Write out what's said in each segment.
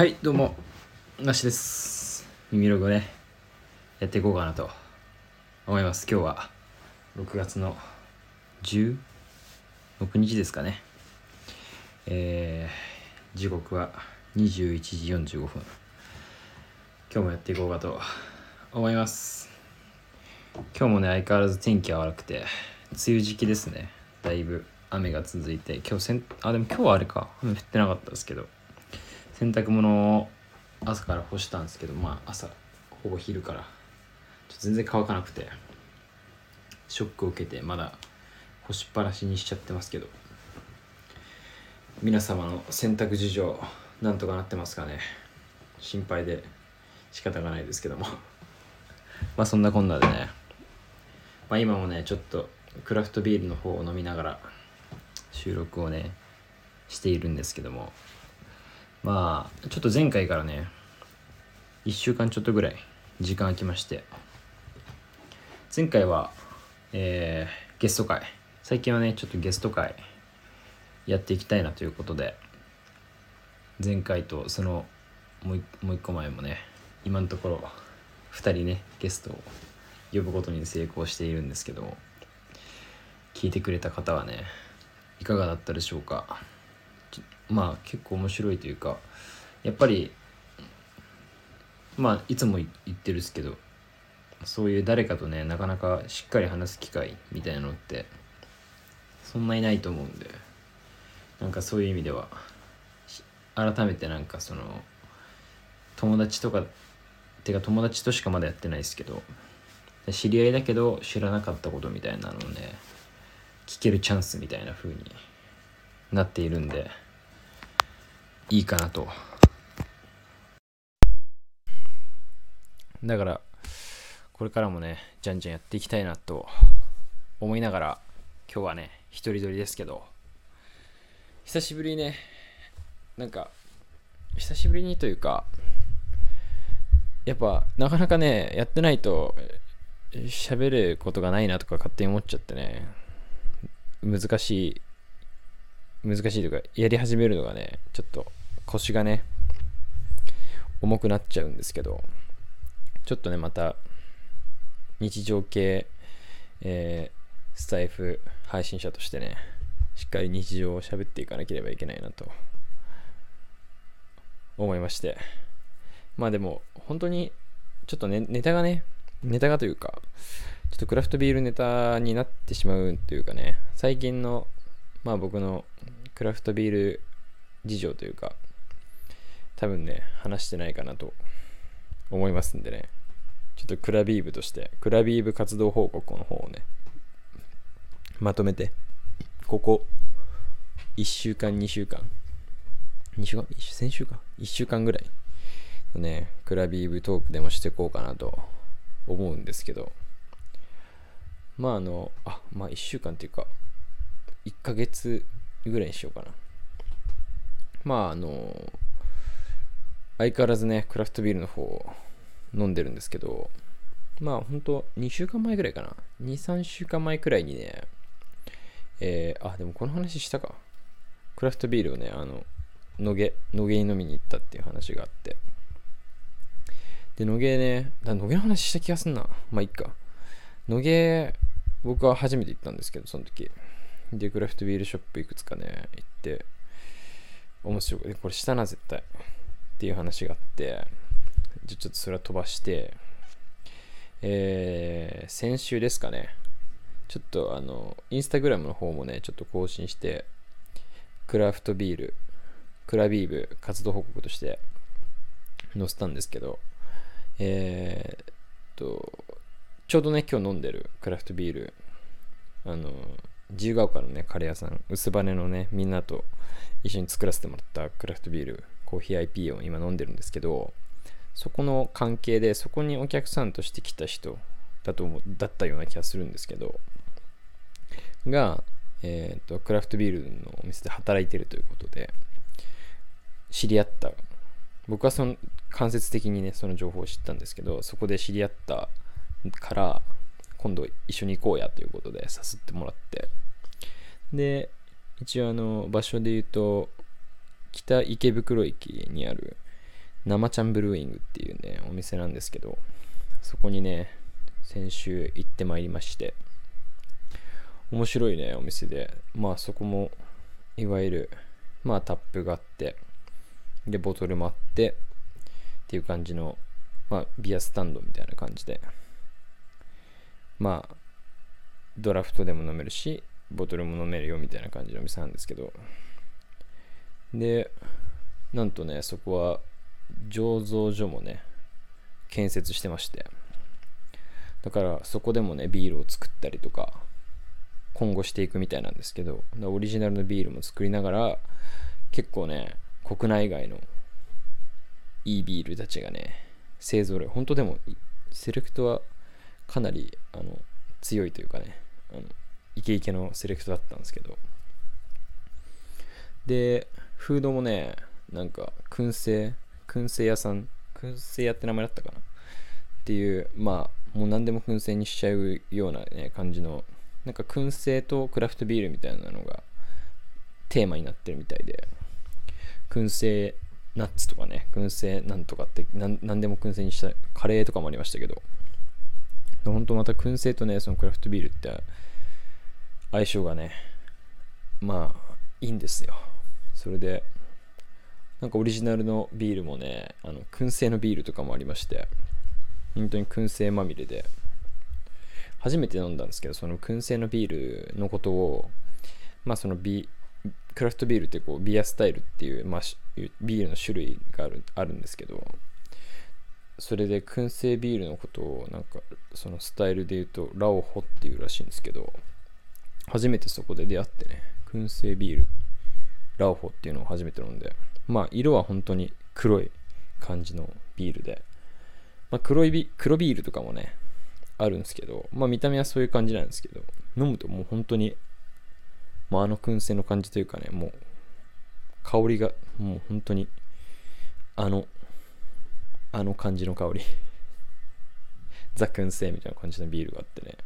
はい、どうも、なしです。耳ログをね、やっていこうかなと思います。今日は6月の16日ですかね。えー、時刻は21時45分。今日もやっていこうかと思います。今日もね、相変わらず天気は悪くて、梅雨時期ですね。だいぶ雨が続いて、今日せん、あ、でも今日はあれか、雨降ってなかったですけど、洗濯物を朝から干したんですけどまあ朝ほぼ昼から。ちょっと全然乾かなくてショックを受けてまだ干しっぱなしにしちゃってますけど。皆様の洗濯事情なんとかなってますかね。心配で仕方がないですけども。まあそんなこんなでね。まあ今もねちょっとクラフトビールの方を飲みながら収録をねしているんですけども。まあちょっと前回からね1週間ちょっとぐらい時間空きまして。前回は、えーゲスト会。最近はねちょっとゲスト会やっていきたいなということで前回とそのもうもう一個前もね今のところ2人ねゲストを呼ぶことに成功しているんですけど聞いてくれた方はねいかがだったでしょうか？まあ結構面白いというかやっぱりまあいつも言ってるっすけどそういう誰かとねなかなかしっかり話す機会みたいなのってそんないないと思うんでなんかそういう意味では改めてなんかその友達とかてか友達としかまだやってないですけど知り合いだけど知らなかったことみたいなのをね聞けるチャンスみたいな風になっているんでいいかなと。だからこれからもねじゃんじゃんやっていきたいなと思いながら今日はね一人撮りですけど久しぶりにねなんか久しぶりにというかやっぱなかなかねやってないと喋ることがないなとか勝手に思っちゃってね難しい難しいというかやり始めるのがねちょっと腰がね重くなっちゃうんですけどちょっとねまた日常系、えースタイフ配信者としてねしっかり日常を喋っていかなければいけないなと思いまして。まあでも本当にちょっとねネタがねネタがというかちょっとクラフトビールネタになってしまうというかね最近のまあ僕のクラフトビール事情というか多分ね話してないかなと思いますんでね。ちょっとクラビー部としてクラビー部活動報告の方をねまとめてここ1週間2週間2週間？一週先週か？1週間ぐらいのねクラビーブトークでもしていこうかなと思うんですけど。まああのあまあ1週間っていうか1ヶ月ぐらいにしようかな。まああの相変わらずねクラフトビールの方を飲んでるんですけどまあほんと2週間前ぐらいかな。23週間前くらいにねえー、あでもこの話したか。クラフトビールをねあの野毛野毛に飲みに行ったっていう話があって。で野毛ねだ野毛の話した気がすんな。まあいっか。野毛僕は初めて行ったんですけどその時。でクラフトビールショップいくつかね行って。面白い。これしたな絶対。っていう話があってじゃちょっとそれは飛ばしてえー、先週ですかね。ちょっとあのインスタグラムの方もねちょっと更新してクラフトビールクラビーブ活動報告として載せたんですけどえー、っとちょうどね今日飲んでるクラフトビールあの自由が丘のねカレー屋さん薄羽のねみんなと一緒に作らせてもらったクラフトビールコーヒー IP を今飲んでるんですけどそこの関係でそこにお客さんとして来た人だと思だったような気がするんですけどが、えー、とクラフトビールのお店で働いてるということで知り合った僕はその間接的にねその情報を知ったんですけどそこで知り合ったから今度一緒に行こうやということで誘ってもらってで一応あの場所で言うと北池袋駅にある生ちゃんブルーイングっていうね、お店なんですけど、そこにね、先週行ってまいりまして、面白いね、お店で。まあそこも、いわゆる、まあタップがあって、で、ボトルもあって、っていう感じの、まあビアスタンドみたいな感じで、まあ、ドラフトでも飲めるし、ボトルも飲めるよみたいな感じのお店なんですけど、で、なんとね、そこは醸造所もね、建設してまして、だからそこでもね、ビールを作ったりとか、今後していくみたいなんですけど、オリジナルのビールも作りながら、結構ね、国内外のいいビールたちがね、勢ぞろい。本当でも、セレクトはかなりあの強いというかね、あのイケイケのセレクトだったんですけど、で、フードもね、なんか、燻製、燻製屋さん、燻製屋って名前だったかな？っていう、まあ、もう何でも燻製にしちゃうような、ね、感じの、なんか燻製とクラフトビールみたいなのがテーマになってるみたいで、燻製ナッツとかね、燻製なんとかって何でも燻製にしたカレーとかもありましたけど、本当また燻製とね、そのクラフトビールって相性がね、まあ、いいんですよ。それで、なんかオリジナルのビールもね、あの燻製のビールとかもありまして、本当に燻製まみれで、初めて飲んだんですけど、その燻製のビールのことを、まあそのビクラフトビールってこうビアスタイルっていう、まあ、ビールの種類があるあるんですけど、それで燻製ビールのことをなんかそのスタイルで言うとラオホっていうらしいんですけど初めてそこで出会ってね燻製ビールラオホっていうのを初めて飲んで、まあ色は本当に黒い感じのビールで、まあ黒いビ、黒ビールとかもね、あるんですけど、まあ見た目はそういう感じなんですけど、飲むともう本当に、まああの燻製の感じというかね、もう香りがもう本当に、あの、あの感じの香り。ザ燻製みたいな感じのビールがあってね、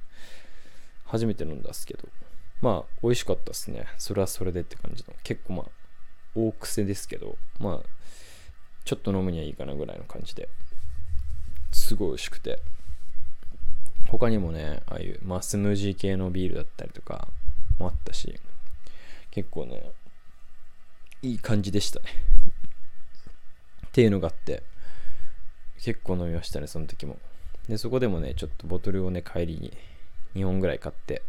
初めて飲んだっすけど、まあ、美味しかったですね。それはそれでって感じの。結構まあ、大癖ですけど、まあ、ちょっと飲むにはいいかなぐらいの感じで、すごい美味しくて。他にもね、ああいう、まあ、スムージー系のビールだったりとかもあったし、結構ね、いい感じでしたね。っていうのがあって、結構飲みましたね、その時も。で、そこでもね、ちょっとボトルをね、帰りに2本ぐらい買って、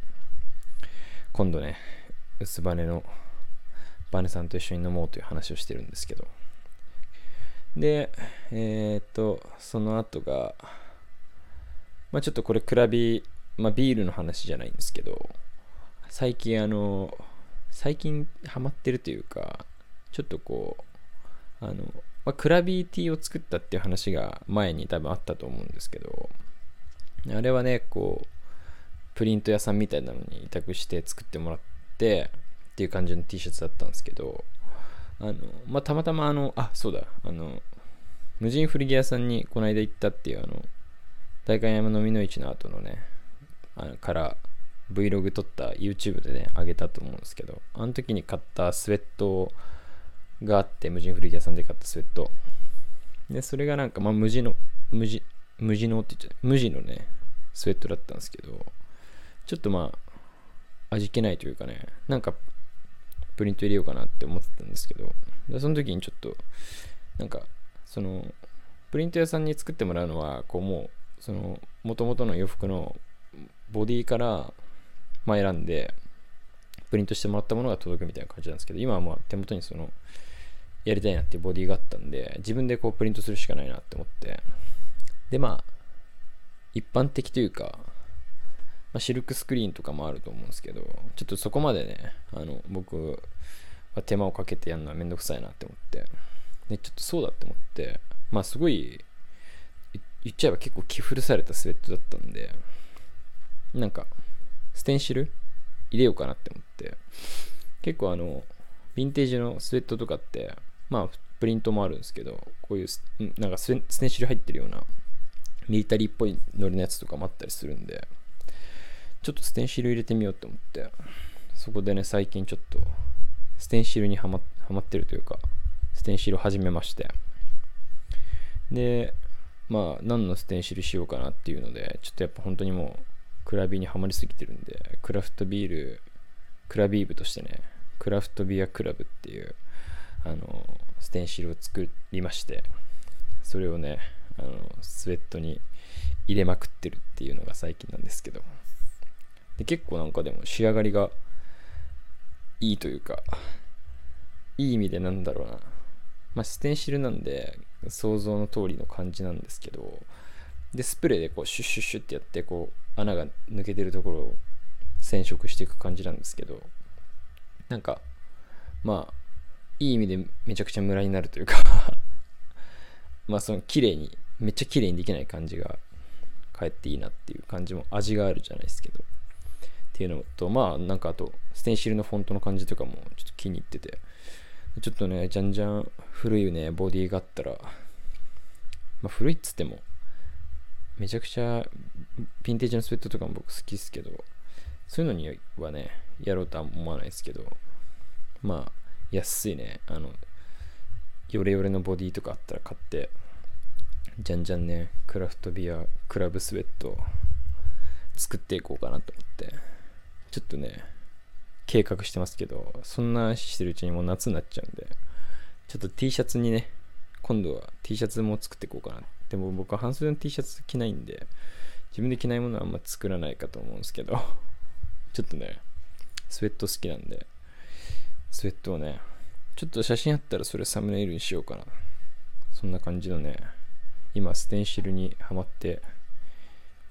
今度ね、薄羽のバネさんと一緒に飲もうという話をしてるんですけど。で、えー、っと、その後が、まあちょっとこれ、クラビ、まあビールの話じゃないんですけど、最近あの、最近ハマってるというか、ちょっとこう、あの、まあ、クラビーティーを作ったっていう話が前に多分あったと思うんですけど、あれはね、こう、プリント屋さんみたいなのに委託して作ってもらってっていう感じの T シャツだったんですけどあの、まあ、たまたまあのあそうだあの無人古着屋さんにこの間行ったっていうあの代官山飲みの市の後のねあのから Vlog 撮った YouTube でね上げたと思うんですけどあの時に買ったスウェットがあって無人古着屋さんで買ったスウェット。でそれがなんかまあ無地の無地無地のって言っちゃう無地のねスウェットだったんですけどちょっとまあ、味気ないというかね、なんか、プリント入れようかなって思ってたんですけど、でその時にちょっと、なんか、その、プリント屋さんに作ってもらうのは、こうもう、その、もともとの洋服のボディから、まあ選んで、プリントしてもらったものが届くみたいな感じなんですけど、今はまあ手元にその、やりたいなっていうボディがあったんで、自分でこうプリントするしかないなって思って、でまあ、一般的というか、まあ、シルクスクリーンとかもあると思うんですけど、ちょっとそこまでね、あの、僕は手間をかけてやるのはめんどくさいなって思って、で、ちょっとそうだって思って、まあすごい、言っちゃえば結構着古されたスウェットだったんで、なんか、ステンシル入れようかなって思って、結構あの、ヴィンテージのスウェットとかって、まあ、プリントもあるんですけど、こういう、なんかステンシル入ってるような、ミリタリーっぽいノリのやつとかもあったりするんで、ちょっとステンシル入れてみようと思って、そこでね、最近ちょっと、ステンシルにはまはまってるというか、ステンシルを始めまして、で、まあ、何のステンシルしようかなっていうので、ちょっとやっぱ本当にもう、クラビにはまりすぎてるんで、クラフトビール、クラビーブとしてね、クラフトビアクラブっていう、あの、ステンシルを作りまして、それをね、あの、スウェットに入れまくってるっていうのが最近なんですけど、で結構なんかでも仕上がりがいいというか、いい意味でなんだろうな。まあ、ステンシルなんで、想像の通りの感じなんですけど、で、スプレーでこう、シュッシュッシュッってやって、こう、穴が抜けてるところを染色していく感じなんですけど、なんか、まあ、いい意味でめちゃくちゃムラになるというか まあ、その、綺麗に、めっちゃ綺麗にできない感じが、かえっていいなっていう感じも味があるじゃないですけど、っていうのと、まあ、なんかあと、ステンシルのフォントの感じとかもちょっと気に入ってて、ちょっとね、じゃんじゃん古いね、ボディがあったら、まあ、古いっつっても、めちゃくちゃ、ヴィンテージのスウェットとかも僕好きっすけど、そういうのにはね、やろうとは思わないですけど、まあ、安いね、あの、ヨレヨレのボディとかあったら買って、じゃんじゃんね、クラフトビアクラブスウェット作っていこうかなと思って、ちょっとね、計画してますけど、そんなしてるうちにもう夏になっちゃうんで、ちょっと T シャツにね、今度は T シャツも作っていこうかな。でも僕は半袖の T シャツ着ないんで、自分で着ないものはあんま作らないかと思うんですけど、ちょっとね、スウェット好きなんで、スウェットをね、ちょっと写真あったらそれサムネイルにしようかな。そんな感じのね、今ステンシルにはまって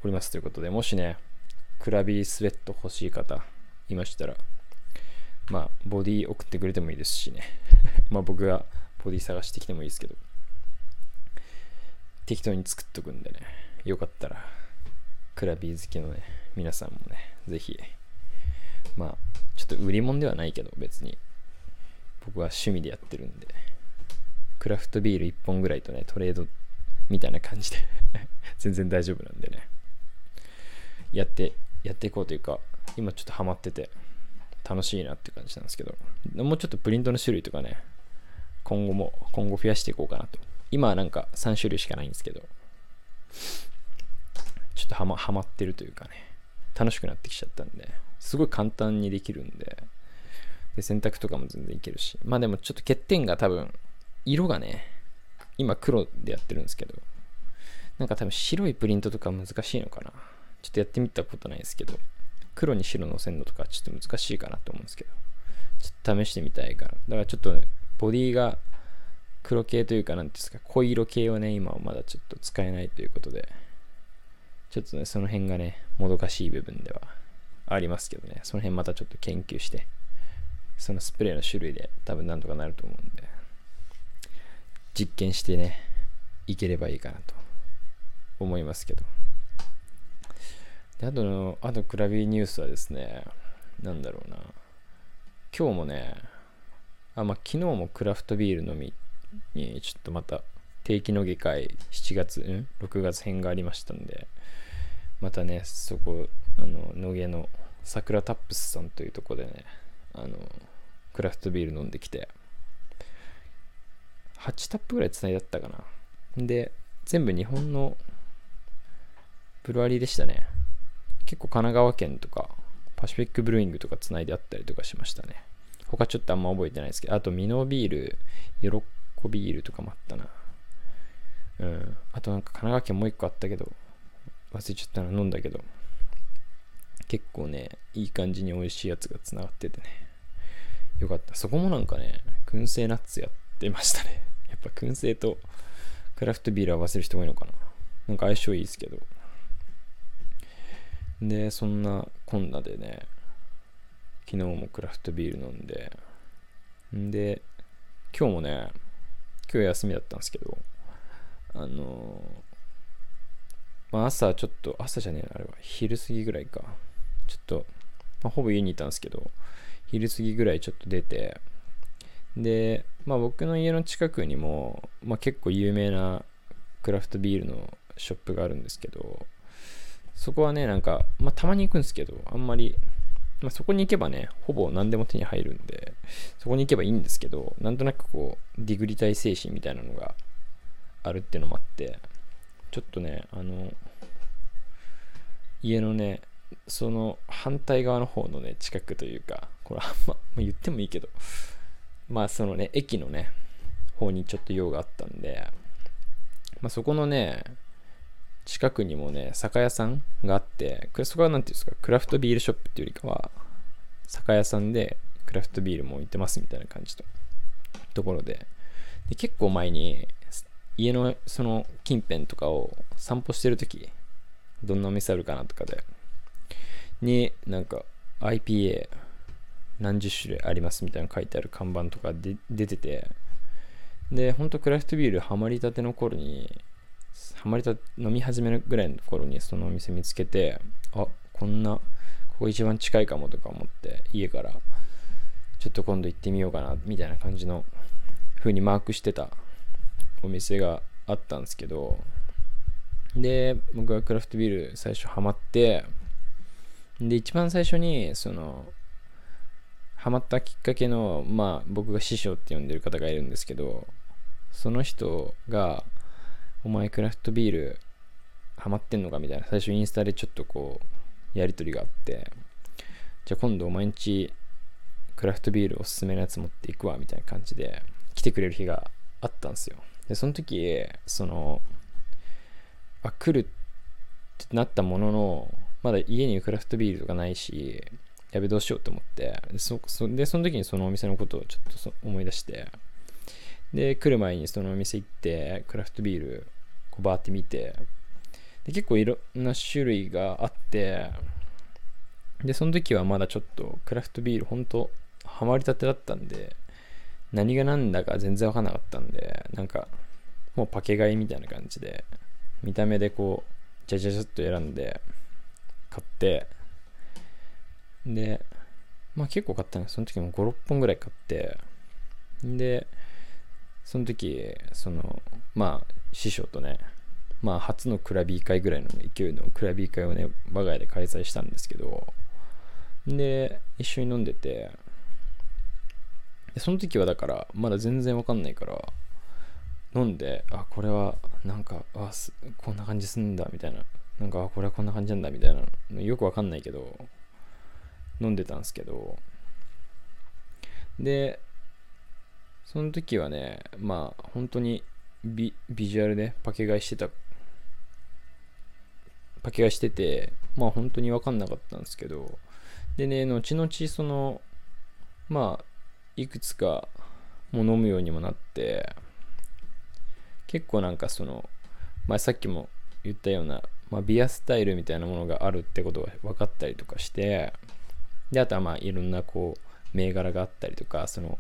おりますということで、もしね、クラビースウェット欲しい方いましたら、まあ、ボディ送ってくれてもいいですしね。まあ僕がボディ探してきてもいいですけど、適当に作っとくんでね、よかったら、クラビー好きのね、皆さんもね、ぜひ、まあ、ちょっと売り物ではないけど、別に、僕は趣味でやってるんで、クラフトビール1本ぐらいとね、トレードみたいな感じで。全然大丈夫なんでね、やって、やっていこうというか、今ちょっとハマってて、楽しいなって感じなんですけど、もうちょっとプリントの種類とかね、今後も、今後増やしていこうかなと。今はなんか3種類しかないんですけど、ちょっとハマハマってるというかね、楽しくなってきちゃったんで、すごい簡単にできるんで、で、洗濯とかも全然いけるし、まあでもちょっと欠点が多分、色がね、今黒でやってるんですけど、なんか多分白いプリントとか難しいのかな。ちょっとやってみたことないですけど、黒に白の線路とかちょっと難しいかなと思うんですけど、ちょっと試してみたいから。だからちょっとね、ボディが黒系というか、なんですか、濃い色系はね、今はまだちょっと使えないということで、ちょっとね、その辺がね、もどかしい部分ではありますけどね、その辺またちょっと研究して、そのスプレーの種類で多分なんとかなると思うんで、実験してね、いければいいかなと思いますけど。で、あとの、あとクラビーニュースはですね、なんだろうな。今日もね、あ、まあ、昨日もクラフトビール飲みに、ちょっとまた定期の下会7月、ん ?6 月編がありましたんで、またね、そこ、あの、野毛の桜タップスさんというとこでね、あの、クラフトビール飲んできて、8タップぐらいつないだったかな。で、全部日本のブルワリーでしたね。結構神奈川県とか、パシフィックブルーイングとか繋いであったりとかしましたね。他ちょっとあんま覚えてないですけど、あとミノビール、ヨロッコビールとかもあったな。うん。あとなんか神奈川県もう一個あったけど、忘れちゃったな、飲んだけど、結構ね、いい感じに美味しいやつが繋がっててね。よかった。そこもなんかね、燻製ナッツやってましたね。やっぱ燻製とクラフトビール合わせる人多いのかな。なんか相性いいですけど。で、そんなこんなでね、昨日もクラフトビール飲んで、んで、今日もね、今日休みだったんですけど、あのまあ、朝ちょっと、朝じゃねえな、あれは、昼過ぎぐらいか。ちょっと、まあ、ほぼ家にいたんですけど、昼過ぎぐらいちょっと出て、で、まあ僕の家の近くにも、まあ結構有名なクラフトビールのショップがあるんですけど、そこはね、なんか、まあ、たまに行くんですけど、あんまり、まあ、そこに行けばね、ほぼ何でも手に入るんで、そこに行けばいいんですけど、なんとなくこう、ディグリたい精神みたいなのがあるっていうのもあってちょっとねあの家のねその反対側の方のね近くというかこれあんま、まあ、言ってもいいけどまあそのね駅のね方にちょっと用があったんで、まあ、そこのね近くにもね酒屋さんがあってそこは何ていうんですかクラフトビールショップっていうよりかは酒屋さんでクラフトビールも置いてますみたいな感じのところで。で結構前に家のその近辺とかを散歩してるときどんなお店あるかなとかで。になんか IPA 何十種類ありますみたいな書いてある看板とかで出てて。でほんとクラフトビールハマりたての頃にハマりた飲み始めるぐらいの頃にそのお店見つけてあこんなここ一番近いかもとか思って家からちょっと今度行ってみようかなみたいな感じの風にマークしてたお店があったんですけどで僕はクラフトビール最初ハマってで一番最初にそのハマったきっかけのまあ僕が師匠って呼んでる方がいるんですけどその人がお前クラフトビールハマってんのかみたいな。最初インスタでちょっとこうやり取りがあって。じゃあ今度毎日クラフトビールおすすめのやつ持っていくわみたいな感じで来てくれる日があったんですよ。でその時そのあ来るってなったもののまだ家にクラフトビールとかないしやべどうしようと思って。そそでその時にそのお店のことをちょっと思い出して。で来る前にそのお店行ってクラフトビールこうバーって見てで結構いろんな種類があってでその時はまだちょっとクラフトビール本当ハマりたてだったんで何が何だか全然わかんなかったんでなんかもうパケ買いみたいな感じで見た目でこうじゃじゃじゃっと選んで買ってでまあ結構買ったんです。その時も56本ぐらい買ってでその時そのまあ師匠とねまあ初のクラビー会ぐらいの勢いのクラビー会をね我が家で開催したんですけどで一緒に飲んでてでその時はだからまだ全然わかんないから飲んであこれはなんかあこんな感じすんだみたいな。なんかあこれはこんな感じなんだみたいなよくわかんないけど飲んでたんですけどでその時はねまあ本当にビビジュアルでパケ買いしてた。パケ買いしててまあ本当に分かんなかったんですけど。でね後々そのまあいくつかも飲むようにもなって結構なんかその、まあ、さっきも言ったような、まあ、ビアスタイルみたいなものがあるってことが分かったりとかしてであとはまあいろんなこう銘柄があったりとかその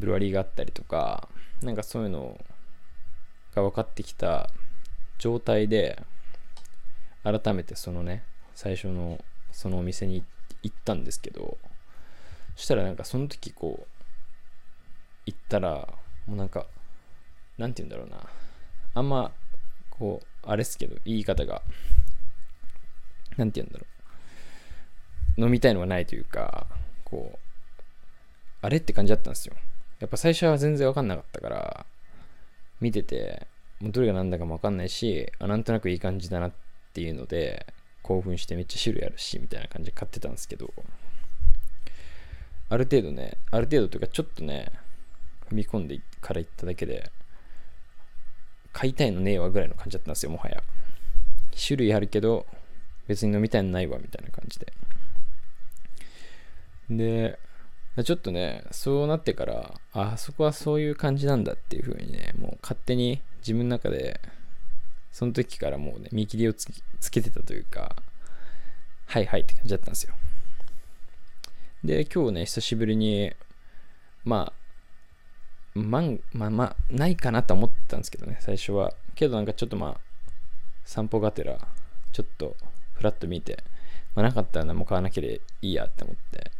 ブルワリーがあったりとかなんかそういうのをが分かってきた状態で改めてそのね最初のそのお店に行ったんですけどそしたらなんかその時こう行ったらもうなんかなんて言うんだろうなあんまこうあれっすけど言い方がなんて言うんだろう飲みたいのがないというかこうあれって感じだったんですよ。やっぱ最初は全然わかんなかったから見ててもうどれが何だかもわかんないしあなんとなくいい感じだなっていうので興奮してめっちゃ種類あるしみたいな感じで買ってたんですけど。ある程度ねある程度というかちょっとね踏み込んでから行っただけで買いたいのねえわぐらいの感じだったんですよもはや。種類あるけど別に飲みたいのないわみたいな感じで。でちょっとねそうなってからあそこはそういう感じなんだっていう風にねもう勝手に自分の中でその時からもうね見切りをつけてたというかはいはいって感じだったんですよ。で今日ね久しぶりにまあまんまあまあないかなと思ったんですけどね最初は。けどなんかちょっとまあ散歩がてらちょっとフラッと見て、まあ、なかったら何も買わなければいいやって思って。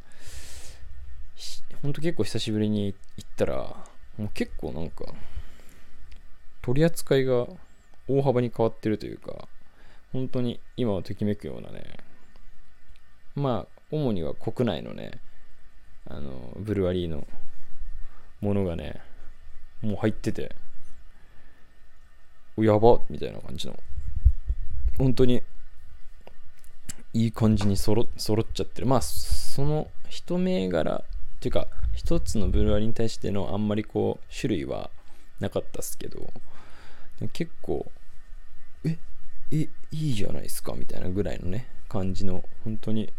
ほんと結構久しぶりに行ったらもう結構なんか取り扱いが大幅に変わってるというか本当に今はときめくようなねまあ主には国内のねあのブルワリーのものがねもう入っててやばみたいな感じの本当にいい感じに揃揃っちゃってる。まあその一銘柄ていうか一つのブルワリに対してのあんまりこう種類はなかったっすけど結構ええいいじゃないですかみたいなぐらいのね感じの本当に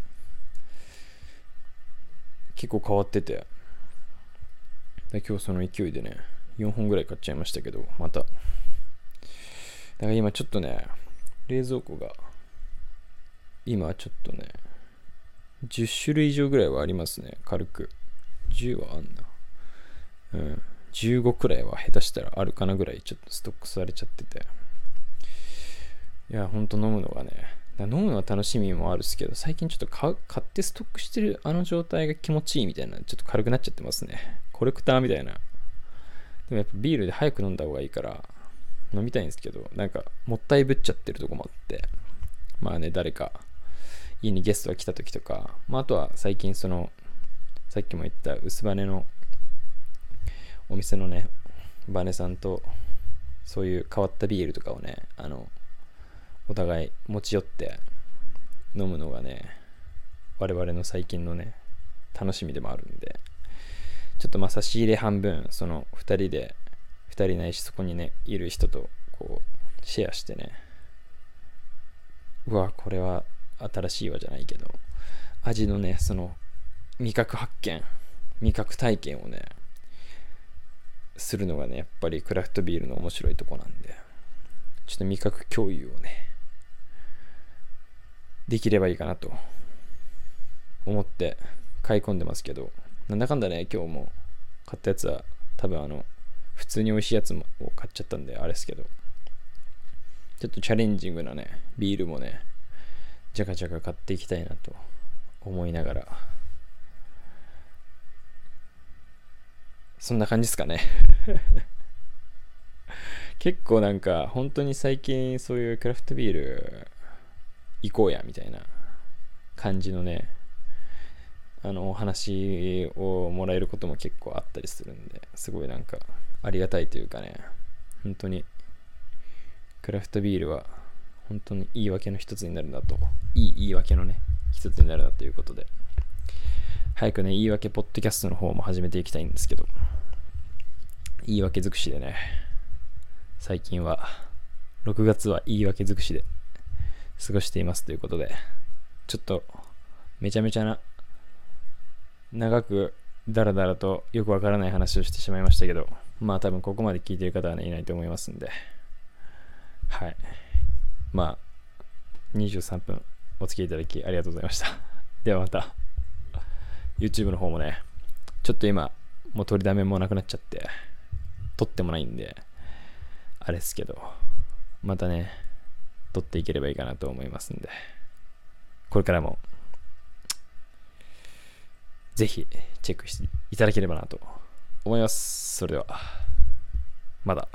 結構変わってて。今日その勢いでね4本ぐらい買っちゃいましたけどまた。だから今ちょっとね冷蔵庫が今ちょっとね10種類以上ぐらいはありますね軽く。10はあんな。うん。15くらいは下手したらあるかなぐらいちょっとストックされちゃってて。いやほんと飲むのがね。飲むのは楽しみもあるっすけど最近ちょっと買ってストックしてるあの状態が気持ちいいみたいなちょっと軽くなっちゃってますね。コレクターみたいな。でもやっぱビールで早く飲んだ方がいいから飲みたいんですけどなんかもったいぶっちゃってるとこもあって。まあね誰か家にゲストが来た時とか、まあ、あとは最近そのさっきも言った薄羽のお店のねバネさんとそういう変わったビールとかをねあのお互い持ち寄って飲むのがね我々の最近のね楽しみでもあるんでちょっとまあ差し入れ半分その2人で2人ないしそこにねいる人とこうシェアしてねうわこれは新しいわじゃないけど味のねその味覚発見。味覚体験をねするのがねやっぱりクラフトビールの面白いとこなんで。ちょっと味覚共有をねできればいいかなと。思って買い込んでますけど。なんだかんだね今日も買ったやつは多分あの普通に美味しいやつを買っちゃったんであれですけど。ちょっとチャレンジングなねビールもねじゃかじゃか買っていきたいなと思いながら。そんな感じですかね。結構なんか本当に最近そういうクラフトビール行こうやみたいな感じのねあのお話をもらえることも結構あったりするんですごいなんかありがたいというかね本当にクラフトビールは本当に言い訳の一つになるなといい言い訳のね一つになるなということで早くね言い訳ポッドキャストの方も始めていきたいんですけど言い訳尽くしでね。最近は6月は言い訳尽くしで過ごしていますということでちょっとめちゃめちゃな長くダラダラとよくわからない話をしてしまいましたけどまあ多分ここまで聞いてる方はねいないと思いますんで。はい。まあ23分お付き合いいただきありがとうございました。ではまた YouTube の方もねちょっと今もう取りだめもなくなっちゃって。撮ってもないんであれですけどまたね撮っていければいいかなと思いますんでこれからもぜひチェックしていただければなと思います。それでは、まだ。